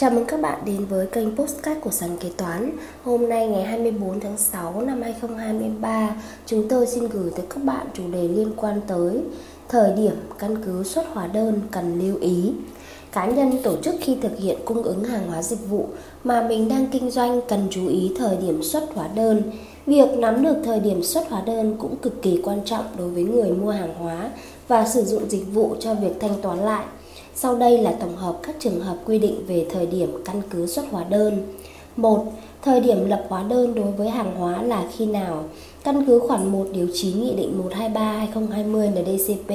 Chào mừng các bạn đến với kênh Postcard của Sàn Kế Toán. Hôm nay ngày 24 tháng 6 năm 2023 Chúng tôi xin gửi tới các bạn chủ đề liên quan tới Thời điểm căn cứ xuất hóa đơn cần lưu ý. Cá nhân tổ chức khi thực hiện cung ứng hàng hóa dịch vụ mà mình đang kinh doanh cần chú ý thời điểm xuất hóa đơn. Việc nắm được thời điểm xuất hóa đơn cũng cực kỳ quan trọng đối với người mua hàng hóa và sử dụng dịch vụ cho việc thanh toán lại sau đây là tổng hợp các trường hợp quy định về thời điểm căn cứ xuất hóa đơn. 1. Thời điểm lập hóa đơn đối với hàng hóa là khi nào? Căn cứ khoản 1 điều 9 Nghị định 123/2020 NDCP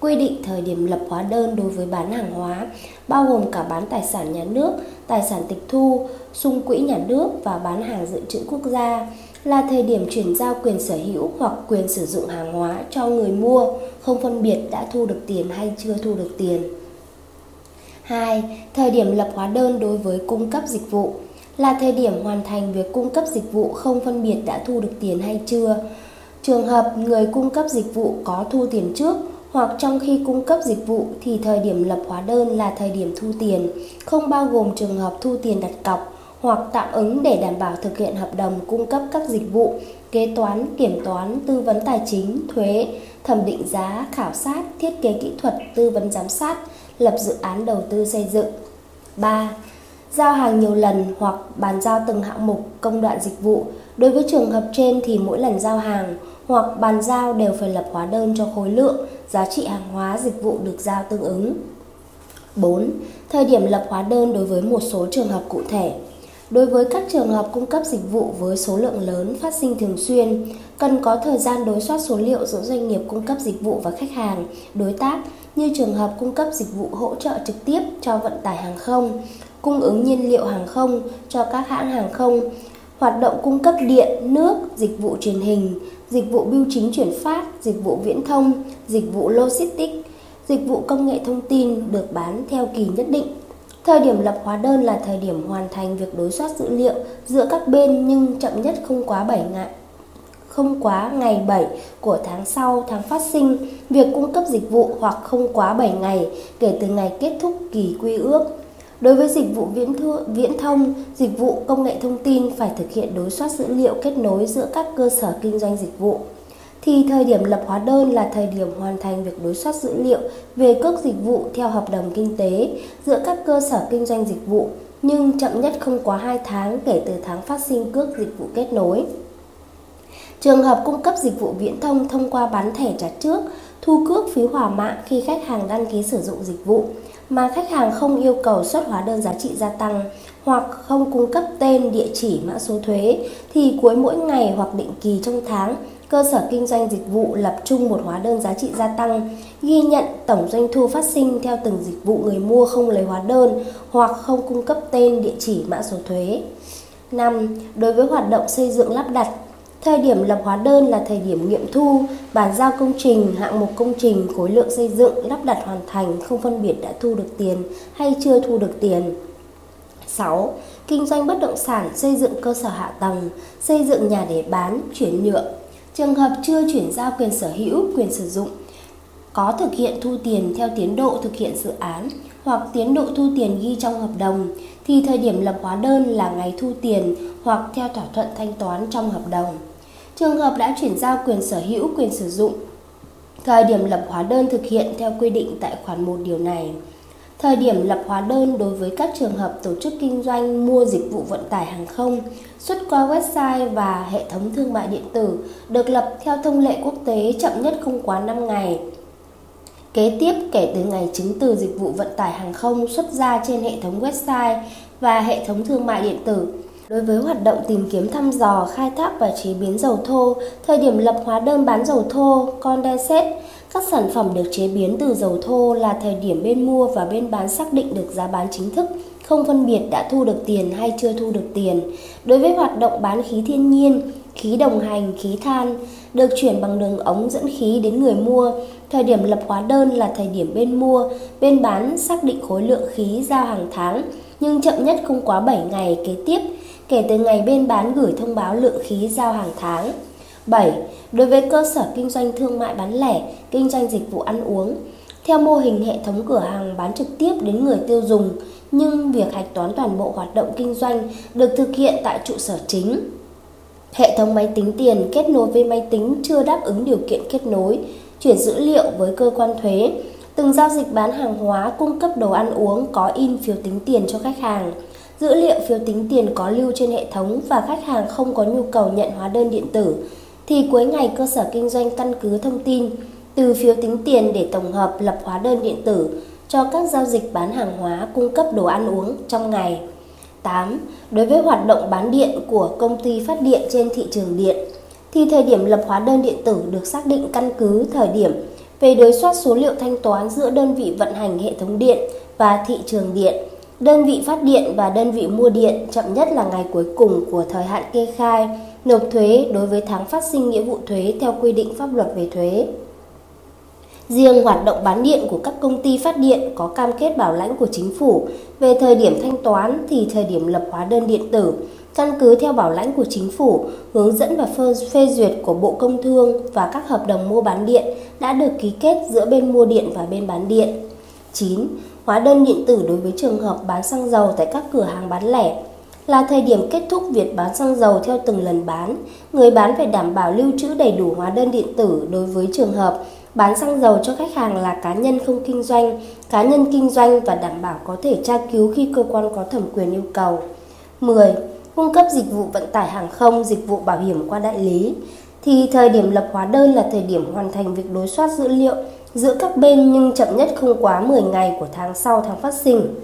quy định thời điểm lập hóa đơn đối với bán hàng hóa, bao gồm cả bán tài sản nhà nước, tài sản tịch thu, sung quỹ nhà nước và bán hàng dự trữ quốc gia là thời điểm chuyển giao quyền sở hữu hoặc quyền sử dụng hàng hóa cho người mua, không phân biệt đã thu được tiền hay chưa thu được tiền. 2. Thời điểm lập hóa đơn đối với cung cấp dịch vụ là thời điểm hoàn thành việc cung cấp dịch vụ không phân biệt đã thu được tiền hay chưa. Trường hợp người cung cấp dịch vụ có thu tiền trước hoặc trong khi cung cấp dịch vụ thì thời điểm lập hóa đơn là thời điểm thu tiền, không bao gồm trường hợp thu tiền đặt cọc hoặc tạm ứng để đảm bảo thực hiện hợp đồng cung cấp các dịch vụ, kế toán, kiểm toán, tư vấn tài chính, thuế, thẩm định giá, khảo sát, thiết kế kỹ thuật, tư vấn giám sát, lập dự án đầu tư xây dựng. 3. Giao hàng nhiều lần hoặc bàn giao từng hạng mục công đoạn dịch vụ. Đối với trường hợp trên thì mỗi lần giao hàng hoặc bàn giao đều phải lập hóa đơn cho khối lượng, giá trị hàng hóa dịch vụ được giao tương ứng. 4. Thời điểm lập hóa đơn đối với một số trường hợp cụ thể. Đối với các trường hợp cung cấp dịch vụ với số lượng lớn phát sinh thường xuyên, cần có thời gian đối soát số liệu giữa doanh nghiệp cung cấp dịch vụ và khách hàng, đối tác như trường hợp cung cấp dịch vụ hỗ trợ trực tiếp cho vận tải hàng không, cung ứng nhiên liệu hàng không cho các hãng hàng không, hoạt động cung cấp điện, nước, dịch vụ truyền hình, dịch vụ bưu chính chuyển phát, dịch vụ viễn thông, dịch vụ logistics, dịch vụ công nghệ thông tin được bán theo kỳ nhất định. Thời điểm lập hóa đơn là thời điểm hoàn thành việc đối soát dữ liệu giữa các bên nhưng chậm nhất không quá 7 ngày không quá ngày 7 của tháng sau tháng phát sinh việc cung cấp dịch vụ hoặc không quá 7 ngày kể từ ngày kết thúc kỳ quy ước. Đối với dịch vụ viễn, thư, viễn thông, dịch vụ công nghệ thông tin phải thực hiện đối soát dữ liệu kết nối giữa các cơ sở kinh doanh dịch vụ. Thì thời điểm lập hóa đơn là thời điểm hoàn thành việc đối soát dữ liệu về cước dịch vụ theo hợp đồng kinh tế giữa các cơ sở kinh doanh dịch vụ, nhưng chậm nhất không quá 2 tháng kể từ tháng phát sinh cước dịch vụ kết nối. Trường hợp cung cấp dịch vụ viễn thông thông qua bán thẻ trả trước, thu cước phí hỏa mạng khi khách hàng đăng ký sử dụng dịch vụ mà khách hàng không yêu cầu xuất hóa đơn giá trị gia tăng hoặc không cung cấp tên, địa chỉ, mã số thuế thì cuối mỗi ngày hoặc định kỳ trong tháng, cơ sở kinh doanh dịch vụ lập chung một hóa đơn giá trị gia tăng, ghi nhận tổng doanh thu phát sinh theo từng dịch vụ người mua không lấy hóa đơn hoặc không cung cấp tên, địa chỉ, mã số thuế. 5. Đối với hoạt động xây dựng lắp đặt, Thời điểm lập hóa đơn là thời điểm nghiệm thu, bàn giao công trình, hạng mục công trình, khối lượng xây dựng, lắp đặt hoàn thành, không phân biệt đã thu được tiền hay chưa thu được tiền. 6. Kinh doanh bất động sản, xây dựng cơ sở hạ tầng, xây dựng nhà để bán, chuyển nhượng. Trường hợp chưa chuyển giao quyền sở hữu, quyền sử dụng, có thực hiện thu tiền theo tiến độ thực hiện dự án hoặc tiến độ thu tiền ghi trong hợp đồng thì thời điểm lập hóa đơn là ngày thu tiền hoặc theo thỏa thuận thanh toán trong hợp đồng. Trường hợp đã chuyển giao quyền sở hữu, quyền sử dụng, thời điểm lập hóa đơn thực hiện theo quy định tại khoản 1 điều này. Thời điểm lập hóa đơn đối với các trường hợp tổ chức kinh doanh mua dịch vụ vận tải hàng không, xuất qua website và hệ thống thương mại điện tử được lập theo thông lệ quốc tế chậm nhất không quá 5 ngày. Kế tiếp, kể từ ngày chứng từ dịch vụ vận tải hàng không xuất ra trên hệ thống website và hệ thống thương mại điện tử Đối với hoạt động tìm kiếm thăm dò, khai thác và chế biến dầu thô, thời điểm lập hóa đơn bán dầu thô, condensate, các sản phẩm được chế biến từ dầu thô là thời điểm bên mua và bên bán xác định được giá bán chính thức, không phân biệt đã thu được tiền hay chưa thu được tiền. Đối với hoạt động bán khí thiên nhiên, khí đồng hành, khí than được chuyển bằng đường ống dẫn khí đến người mua, thời điểm lập hóa đơn là thời điểm bên mua, bên bán xác định khối lượng khí giao hàng tháng, nhưng chậm nhất không quá 7 ngày kế tiếp kể từ ngày bên bán gửi thông báo lượng khí giao hàng tháng. 7. Đối với cơ sở kinh doanh thương mại bán lẻ, kinh doanh dịch vụ ăn uống, theo mô hình hệ thống cửa hàng bán trực tiếp đến người tiêu dùng nhưng việc hạch toán toàn bộ hoạt động kinh doanh được thực hiện tại trụ sở chính. Hệ thống máy tính tiền kết nối với máy tính chưa đáp ứng điều kiện kết nối, chuyển dữ liệu với cơ quan thuế. Từng giao dịch bán hàng hóa cung cấp đồ ăn uống có in phiếu tính tiền cho khách hàng. Dữ liệu phiếu tính tiền có lưu trên hệ thống và khách hàng không có nhu cầu nhận hóa đơn điện tử thì cuối ngày cơ sở kinh doanh căn cứ thông tin từ phiếu tính tiền để tổng hợp lập hóa đơn điện tử cho các giao dịch bán hàng hóa cung cấp đồ ăn uống trong ngày. 8. Đối với hoạt động bán điện của công ty phát điện trên thị trường điện, thì thời điểm lập hóa đơn điện tử được xác định căn cứ thời điểm về đối soát số liệu thanh toán giữa đơn vị vận hành hệ thống điện và thị trường điện, đơn vị phát điện và đơn vị mua điện chậm nhất là ngày cuối cùng của thời hạn kê khai, nộp thuế đối với tháng phát sinh nghĩa vụ thuế theo quy định pháp luật về thuế. Riêng hoạt động bán điện của các công ty phát điện có cam kết bảo lãnh của chính phủ về thời điểm thanh toán thì thời điểm lập hóa đơn điện tử, căn cứ theo bảo lãnh của chính phủ, hướng dẫn và phê duyệt của Bộ Công Thương và các hợp đồng mua bán điện đã được ký kết giữa bên mua điện và bên bán điện. 9. Hóa đơn điện tử đối với trường hợp bán xăng dầu tại các cửa hàng bán lẻ là thời điểm kết thúc việc bán xăng dầu theo từng lần bán. Người bán phải đảm bảo lưu trữ đầy đủ hóa đơn điện tử đối với trường hợp bán xăng dầu cho khách hàng là cá nhân không kinh doanh, cá nhân kinh doanh và đảm bảo có thể tra cứu khi cơ quan có thẩm quyền yêu cầu. 10. Cung cấp dịch vụ vận tải hàng không, dịch vụ bảo hiểm qua đại lý thì thời điểm lập hóa đơn là thời điểm hoàn thành việc đối soát dữ liệu giữa các bên nhưng chậm nhất không quá 10 ngày của tháng sau tháng phát sinh.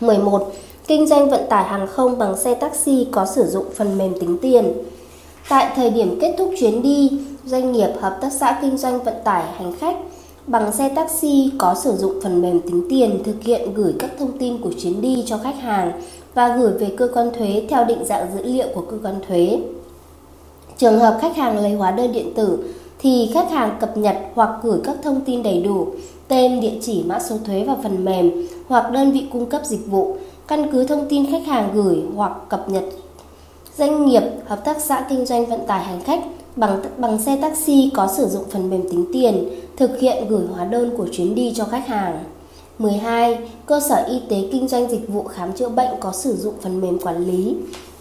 11. Kinh doanh vận tải hàng không bằng xe taxi có sử dụng phần mềm tính tiền. Tại thời điểm kết thúc chuyến đi, doanh nghiệp hợp tác xã kinh doanh vận tải hành khách bằng xe taxi có sử dụng phần mềm tính tiền thực hiện gửi các thông tin của chuyến đi cho khách hàng và gửi về cơ quan thuế theo định dạng dữ liệu của cơ quan thuế. Trường hợp khách hàng lấy hóa đơn điện tử thì khách hàng cập nhật hoặc gửi các thông tin đầy đủ, tên, địa chỉ, mã số thuế vào phần mềm hoặc đơn vị cung cấp dịch vụ, căn cứ thông tin khách hàng gửi hoặc cập nhật. Doanh nghiệp, hợp tác xã kinh doanh vận tải hành khách bằng bằng xe taxi có sử dụng phần mềm tính tiền, thực hiện gửi hóa đơn của chuyến đi cho khách hàng. 12. Cơ sở y tế kinh doanh dịch vụ khám chữa bệnh có sử dụng phần mềm quản lý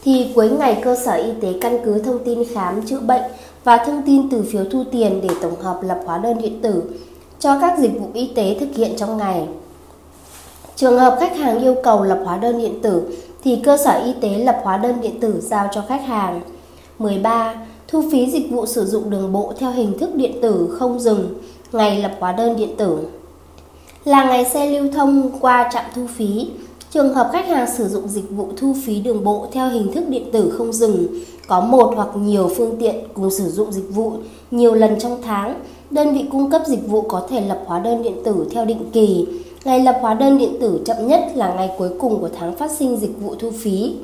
thì cuối ngày cơ sở y tế căn cứ thông tin khám chữa bệnh và thông tin từ phiếu thu tiền để tổng hợp lập hóa đơn điện tử cho các dịch vụ y tế thực hiện trong ngày. Trường hợp khách hàng yêu cầu lập hóa đơn điện tử thì cơ sở y tế lập hóa đơn điện tử giao cho khách hàng. 13. Thu phí dịch vụ sử dụng đường bộ theo hình thức điện tử không dừng, ngày lập hóa đơn điện tử. Là ngày xe lưu thông qua trạm thu phí, trường hợp khách hàng sử dụng dịch vụ thu phí đường bộ theo hình thức điện tử không dừng, có một hoặc nhiều phương tiện cùng sử dụng dịch vụ nhiều lần trong tháng, đơn vị cung cấp dịch vụ có thể lập hóa đơn điện tử theo định kỳ. Ngày lập hóa đơn điện tử chậm nhất là ngày cuối cùng của tháng phát sinh dịch vụ thu phí.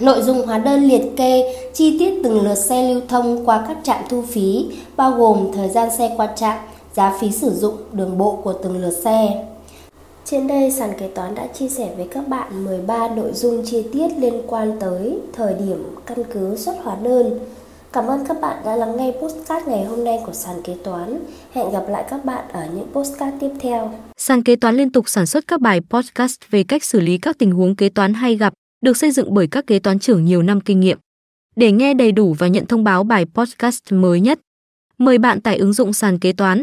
Nội dung hóa đơn liệt kê chi tiết từng lượt xe lưu thông qua các trạm thu phí, bao gồm thời gian xe qua trạm, giá phí sử dụng đường bộ của từng lượt xe. Trên đây, sàn kế toán đã chia sẻ với các bạn 13 nội dung chi tiết liên quan tới thời điểm căn cứ xuất hóa đơn. Cảm ơn các bạn đã lắng nghe postcard ngày hôm nay của sàn kế toán. Hẹn gặp lại các bạn ở những postcard tiếp theo. Sàn kế toán liên tục sản xuất các bài podcast về cách xử lý các tình huống kế toán hay gặp, được xây dựng bởi các kế toán trưởng nhiều năm kinh nghiệm. Để nghe đầy đủ và nhận thông báo bài podcast mới nhất, mời bạn tải ứng dụng sàn kế toán,